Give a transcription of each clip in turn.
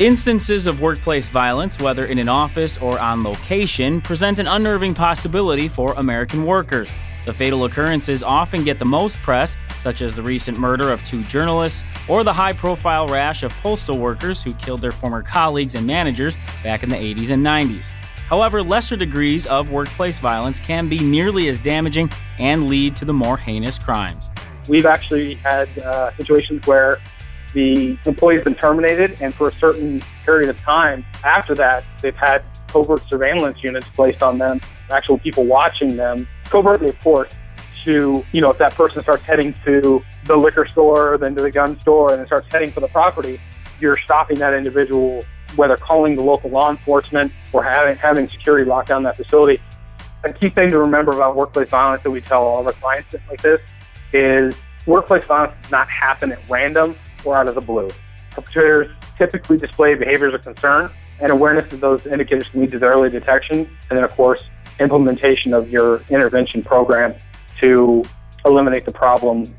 Instances of workplace violence, whether in an office or on location, present an unnerving possibility for American workers. The fatal occurrences often get the most press, such as the recent murder of two journalists or the high profile rash of postal workers who killed their former colleagues and managers back in the 80s and 90s. However, lesser degrees of workplace violence can be nearly as damaging and lead to the more heinous crimes. We've actually had uh, situations where the employee's been terminated, and for a certain period of time after that, they've had covert surveillance units placed on them, actual people watching them, covertly, of course, to, you know, if that person starts heading to the liquor store, then to the gun store, and then starts heading for the property, you're stopping that individual, whether calling the local law enforcement or having, having security lock down that facility. A key thing to remember about workplace violence that we tell all of our clients like this is workplace violence does not happen at random or out of the blue. Perpetrators typically display behaviors of concern, and awareness of those indicators can lead to early detection, and then, of course, implementation of your intervention program to eliminate the problem.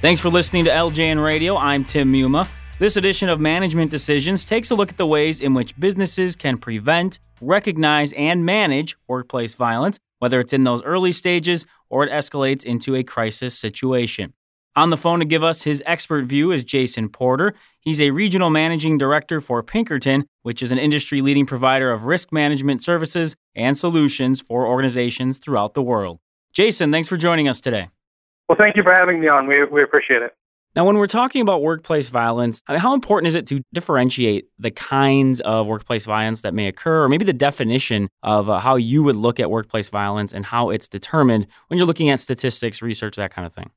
Thanks for listening to LJN Radio. I'm Tim Muma. This edition of Management Decisions takes a look at the ways in which businesses can prevent, recognize, and manage workplace violence, whether it's in those early stages or it escalates into a crisis situation. On the phone to give us his expert view is Jason Porter. He's a regional managing director for Pinkerton, which is an industry leading provider of risk management services and solutions for organizations throughout the world. Jason, thanks for joining us today. Well, thank you for having me on. We, we appreciate it. Now, when we're talking about workplace violence, how important is it to differentiate the kinds of workplace violence that may occur, or maybe the definition of uh, how you would look at workplace violence and how it's determined when you're looking at statistics, research, that kind of thing?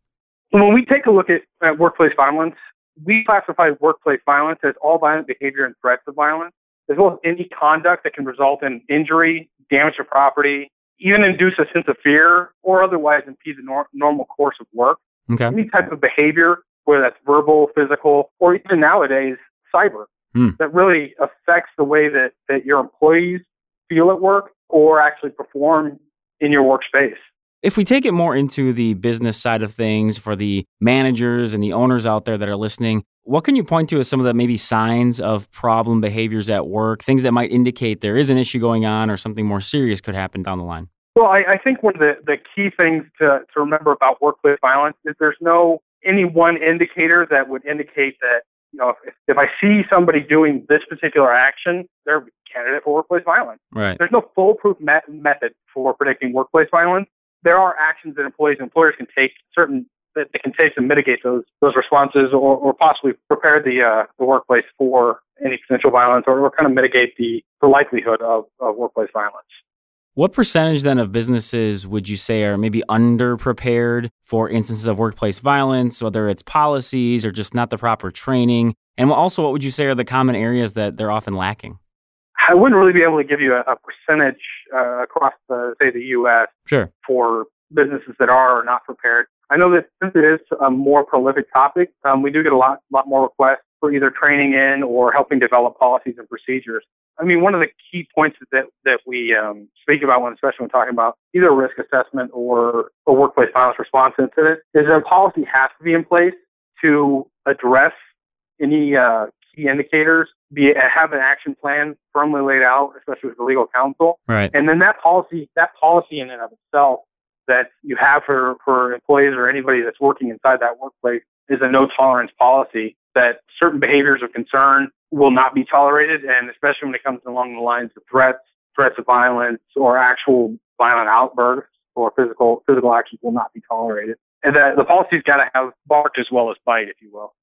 When we take a look at, at workplace violence, we classify workplace violence as all violent behavior and threats of violence, as well as any conduct that can result in injury, damage to property, even induce a sense of fear, or otherwise impede the nor- normal course of work. Okay. Any type of behavior, whether that's verbal, physical, or even nowadays, cyber, Hmm. that really affects the way that, that your employees feel at work or actually perform in your workspace. If we take it more into the business side of things for the managers and the owners out there that are listening, what can you point to as some of the maybe signs of problem behaviors at work, things that might indicate there is an issue going on or something more serious could happen down the line? Well, I, I think one of the, the key things to, to remember about workplace violence is there's no any one indicator that would indicate that, you know, if, if I see somebody doing this particular action, they're a candidate for workplace violence. Right. There's no foolproof met- method for predicting workplace violence. There are actions that employees and employers can take, certain that they can take to mitigate those those responses, or, or possibly prepare the uh, the workplace for any potential violence, or, or kind of mitigate the, the likelihood of, of workplace violence. What percentage then of businesses would you say are maybe underprepared for instances of workplace violence, whether it's policies or just not the proper training? And also, what would you say are the common areas that they're often lacking? I wouldn't really be able to give you a, a percentage uh, across the say the U.S. Sure. for businesses that are or not prepared. I know that since it is a more prolific topic, um, we do get a lot lot more requests for either training in or helping develop policies and procedures. I mean, one of the key points that that we um, speak about when, especially when talking about either risk assessment or a workplace violence response incident, is that a policy has to be in place to address any uh, key indicators, be uh, have an action plan firmly laid out, especially with the legal counsel, Right. and then that policy, that policy in and of itself that you have for, for employees or anybody that's working inside that workplace is a no tolerance policy that certain behaviors of concern will not be tolerated. And especially when it comes along the lines of threats, threats of violence or actual violent outbursts or physical, physical actions will not be tolerated. And that the policy's got to have bark as well as bite, if you will.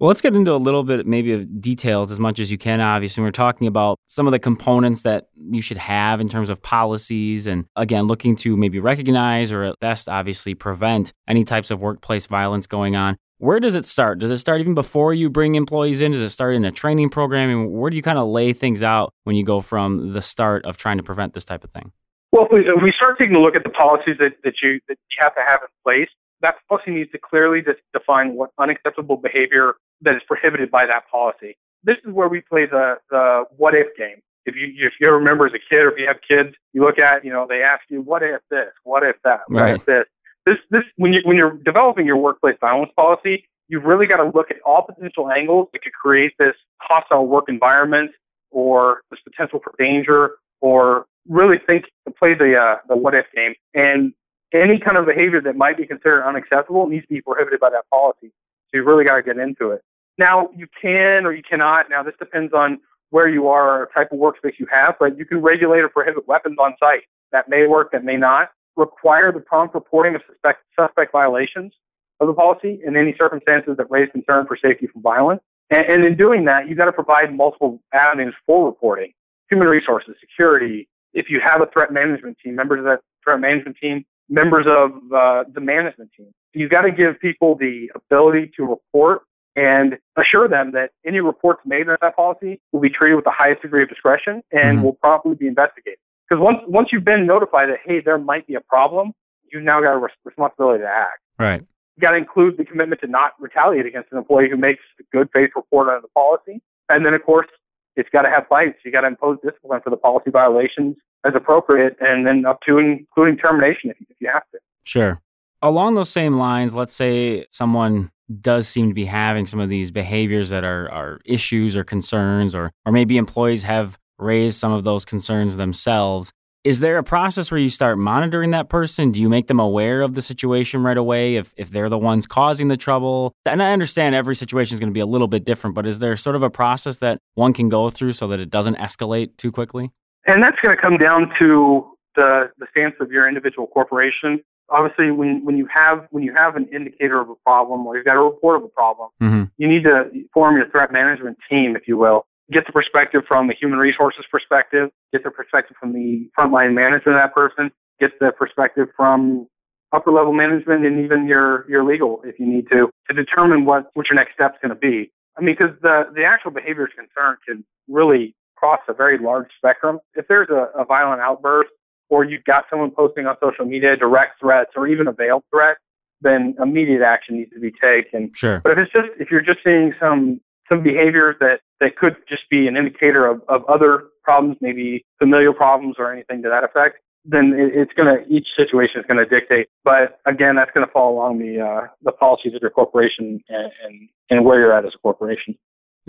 Well, let's get into a little bit maybe of details as much as you can. Obviously, we're talking about some of the components that you should have in terms of policies, and again, looking to maybe recognize or at best, obviously, prevent any types of workplace violence going on. Where does it start? Does it start even before you bring employees in? Does it start in a training program? And where do you kind of lay things out when you go from the start of trying to prevent this type of thing? Well, we start taking a look at the policies that, that you that you have to have in place, that policy needs to clearly just define what unacceptable behavior that is prohibited by that policy. This is where we play the the what if game. If you if you remember as a kid or if you have kids, you look at you know they ask you what if this, what if that, what Right. if this. This this when you when you're developing your workplace violence policy, you've really got to look at all potential angles that could create this hostile work environment or this potential for danger or really think to play the uh, the what if game and any kind of behavior that might be considered unacceptable needs to be prohibited by that policy. So you really got to get into it. Now you can or you cannot. Now this depends on where you are, or type of workspace you have, but you can regulate or prohibit weapons on site. That may work, that may not. Require the prompt reporting of suspect, suspect violations of the policy in any circumstances that raise concern for safety from violence. And, and in doing that, you've got to provide multiple avenues for reporting. Human resources, security. If you have a threat management team, members of that threat management team, members of uh, the management team. You've got to give people the ability to report and assure them that any reports made under that policy will be treated with the highest degree of discretion and mm-hmm. will promptly be investigated. Because once once you've been notified that hey, there might be a problem, you've now got a res- responsibility to act. Right. You got to include the commitment to not retaliate against an employee who makes a good faith report under the policy, and then of course it's got to have bites. You got to impose discipline for the policy violations as appropriate, and then up to including termination if you, if you have to. Sure. Along those same lines, let's say someone does seem to be having some of these behaviors that are, are issues or concerns, or, or maybe employees have raised some of those concerns themselves. Is there a process where you start monitoring that person? Do you make them aware of the situation right away if, if they're the ones causing the trouble? And I understand every situation is going to be a little bit different, but is there sort of a process that one can go through so that it doesn't escalate too quickly? And that's going to come down to the, the stance of your individual corporation obviously when, when you have when you have an indicator of a problem or you've got a report of a problem, mm-hmm. you need to form your threat management team, if you will. Get the perspective from the human resources perspective, get the perspective from the frontline management of that person, get the perspective from upper level management and even your, your legal if you need to, to determine what, what your next step's going to be. I mean, because the, the actual behaviors concerned can really cross a very large spectrum. If there's a, a violent outburst or you've got someone posting on social media direct threats or even a veiled threat, then immediate action needs to be taken. Sure. But if it's just if you're just seeing some some behaviors that that could just be an indicator of, of other problems, maybe familial problems or anything to that effect, then it, it's going to each situation is going to dictate. But again, that's going to fall along the uh, the policies of your corporation and, and and where you're at as a corporation.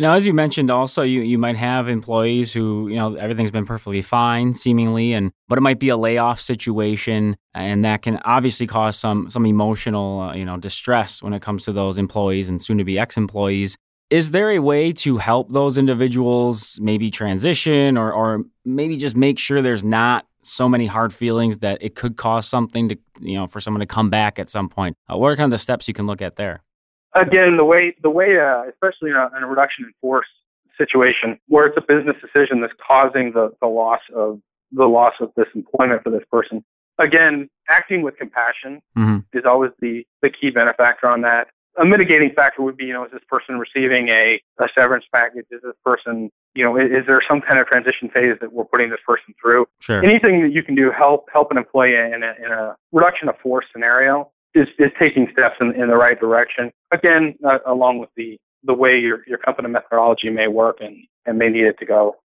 Now, as you mentioned, also you, you might have employees who you know everything's been perfectly fine, seemingly, and but it might be a layoff situation, and that can obviously cause some some emotional uh, you know distress when it comes to those employees and soon to be ex employees. Is there a way to help those individuals maybe transition, or or maybe just make sure there's not so many hard feelings that it could cause something to you know for someone to come back at some point? Uh, what are kind of the steps you can look at there? Again, the way the way, uh, especially in a, in a, reduction in force situation, where it's a business decision that's causing the, the loss of the loss of this employment for this person. Again, acting with compassion mm-hmm. is always the the key benefactor on that. A mitigating factor would be, you know, is this person receiving a, a severance package? Is this person, you know, is, is there some kind of transition phase that we're putting this person through? Sure. Anything that you can do help help an employee in a, in a reduction of force scenario is, is taking steps in, in the right direction. Again, uh, along with the, the way your, your company methodology may work and, and may need it to go.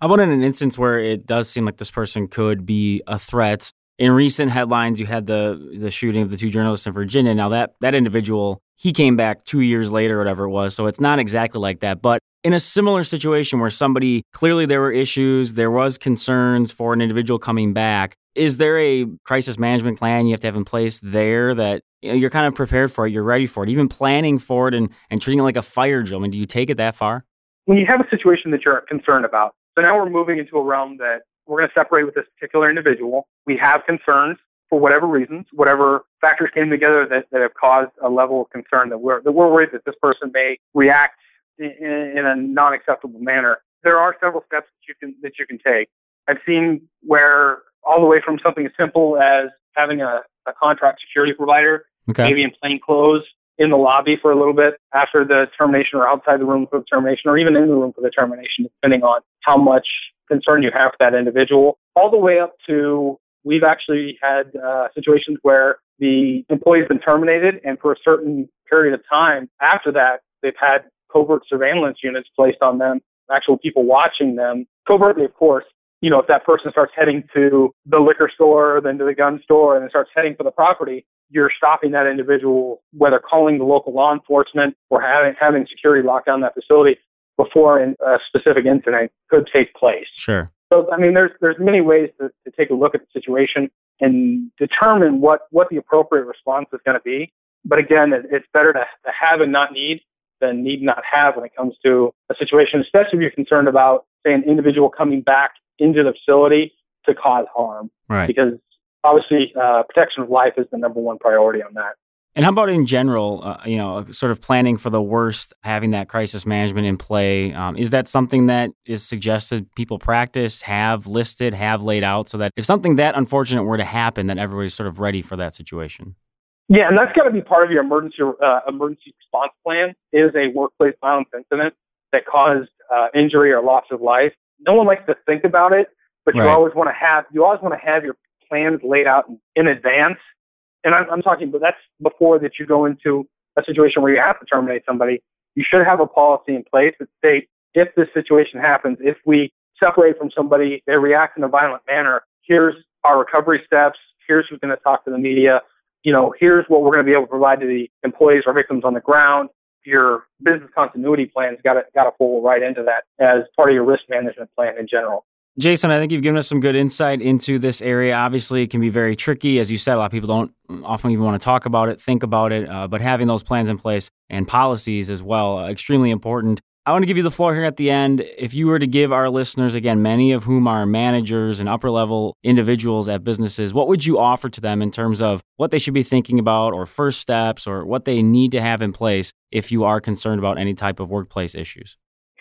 How about in an instance where it does seem like this person could be a threat? In recent headlines, you had the the shooting of the two journalists in Virginia. Now that that individual, he came back two years later, whatever it was. So it's not exactly like that. But in a similar situation where somebody clearly there were issues, there was concerns for an individual coming back, is there a crisis management plan you have to have in place there that you know, you're kind of prepared for it, you're ready for it, even planning for it and, and treating it like a fire drill? I mean, do you take it that far? When you have a situation that you're concerned about, so now we're moving into a realm that we're going to separate with this particular individual. We have concerns for whatever reasons, whatever factors came together that, that have caused a level of concern that we're, that we're worried that this person may react in, in a non-acceptable manner. There are several steps that you can, that you can take. I've seen where all the way from something as simple as having a, a contract security provider, okay. maybe in plain clothes, in the lobby for a little bit after the termination or outside the room for the termination or even in the room for the termination, depending on how much concern you have for that individual, all the way up to we've actually had uh, situations where the employee's been terminated and for a certain period of time after that, they've had covert surveillance units placed on them, actual people watching them, covertly, of course, you know, if that person starts heading to the liquor store, then to the gun store, and then starts heading for the property, you're stopping that individual, whether calling the local law enforcement or having, having security lock down that facility. before a specific incident could take place. Sure. So, I mean, there's there's many ways to, to take a look at the situation and determine what what the appropriate response is going to be. But again, it, it's better to, to have and not need than need not have when it comes to a situation, especially if you're concerned about, say, an individual coming back into the facility to cause harm. Right. Because obviously, uh, protection of life is the number one priority on that. And how about in general, uh, you know, sort of planning for the worst, having that crisis management in play? Um, is that something that is suggested people practice, have listed, have laid out so that if something that unfortunate were to happen, that everybody's sort of ready for that situation? Yeah, and that's got to be part of your emergency uh, emergency response plan. Is a workplace violence incident that caused uh, injury or loss of life. No one likes to think about it, but you Right. always want to have you always want to have your plans laid out in, in advance. And I'm, I'm talking, but that's before that you go into a situation where you have to terminate somebody. You should have a policy in place that states if this situation happens, if we separate from somebody, they react in a violent manner. Here's our recovery steps. Here's who's going to talk to the media. You know, here's what we're going to be able to provide to the employees or victims on the ground. Your business continuity plan's got to got to pull right into that as part of your risk management plan in general. Jason, I think you've given us some good insight into this area. Obviously, it can be very tricky. As you said, a lot of people don't often even want to talk about it, think about it, uh, but having those plans in place and policies as well, uh, extremely important. I want to give you the floor here at the end. If you were to give our listeners, again, many of whom are managers and upper level individuals at businesses, what would you offer to them in terms of what they should be thinking about or first steps or what they need to have in place if you are concerned about any type of workplace issues?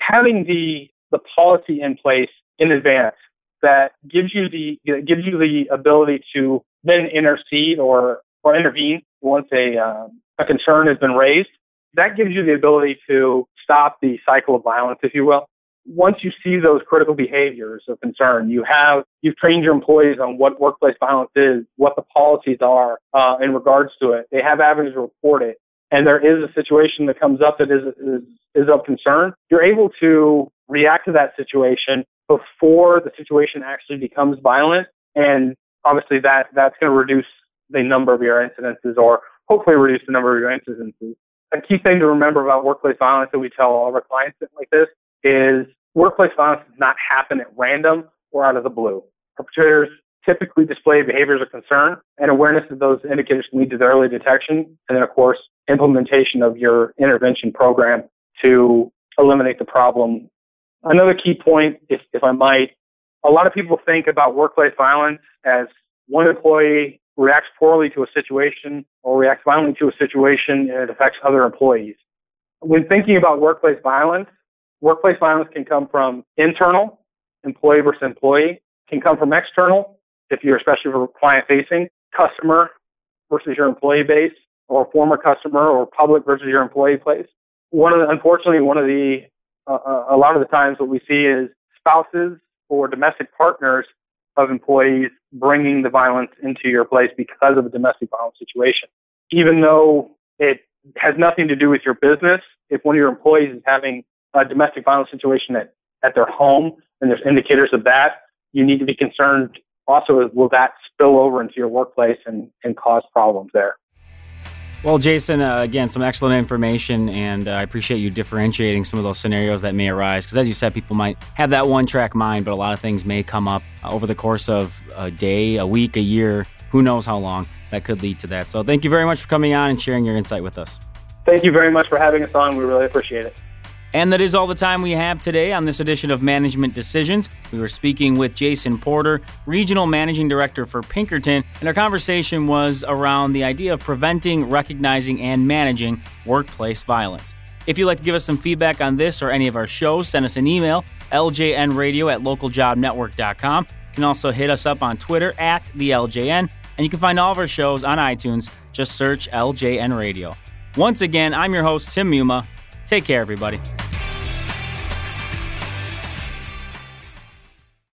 having the the policy in place in advance that gives you the gives you the ability to then intercede or or intervene once a um, a concern has been raised. That gives you the ability to stop the cycle of violence, if you will. Once you see those critical behaviors of concern, you have you've trained your employees on what workplace violence is, what the policies are uh, in regards to it. They have avenues to report it, and there is a situation that comes up that is is, is of concern. You're able to react to that situation before the situation actually becomes violent, and obviously that that's going to reduce the number of your incidences, or hopefully reduce the number of your incidences. A key thing to remember about workplace violence that we tell all of our clients like this is workplace violence does not happen at random or out of the blue. Perpetrators typically display behaviors of concern, and awareness of those indicators can lead to the early detection, and then of course implementation of your intervention program to eliminate the problem. Another key point, if, if I might, a lot of people think about workplace violence as one employee reacts poorly to a situation or reacts violently to a situation and it affects other employees. When thinking about workplace violence, workplace violence can come from internal, employee versus employee, can come from external, if you're especially for client facing, customer versus your employee base, or former customer, or public versus your employee place. One of the, unfortunately, one of the, uh, uh, a lot of the times what we see is spouses or domestic partners of employees bringing the violence into your place because of a domestic violence situation. Even though it has nothing to do with your business, if one of your employees is having a domestic violence situation at, at their home and there's indicators of that, you need to be concerned also will that spill over into your workplace and, and cause problems there. Well, Jason, uh, again, some excellent information, and uh, I appreciate you differentiating some of those scenarios that may arise. Because, as you said, people might have that one track mind, but a lot of things may come up over the course of a day, a week, a year. Who knows how long that could lead to that. So, thank you very much for coming on and sharing your insight with us. Thank you very much for having us on. We really appreciate it. And that is all the time we have today on this edition of Management Decisions. We were speaking with Jason Porter, Regional Managing Director for Pinkerton, and our conversation was around the idea of preventing, recognizing, and managing workplace violence. If you'd like to give us some feedback on this or any of our shows, send us an email, ljnradio at localjobnetwork.com. You can also hit us up on Twitter at the LJN, and you can find all of our shows on iTunes. Just search LJN Radio. Once again, I'm your host, Tim Muma. Take care, everybody.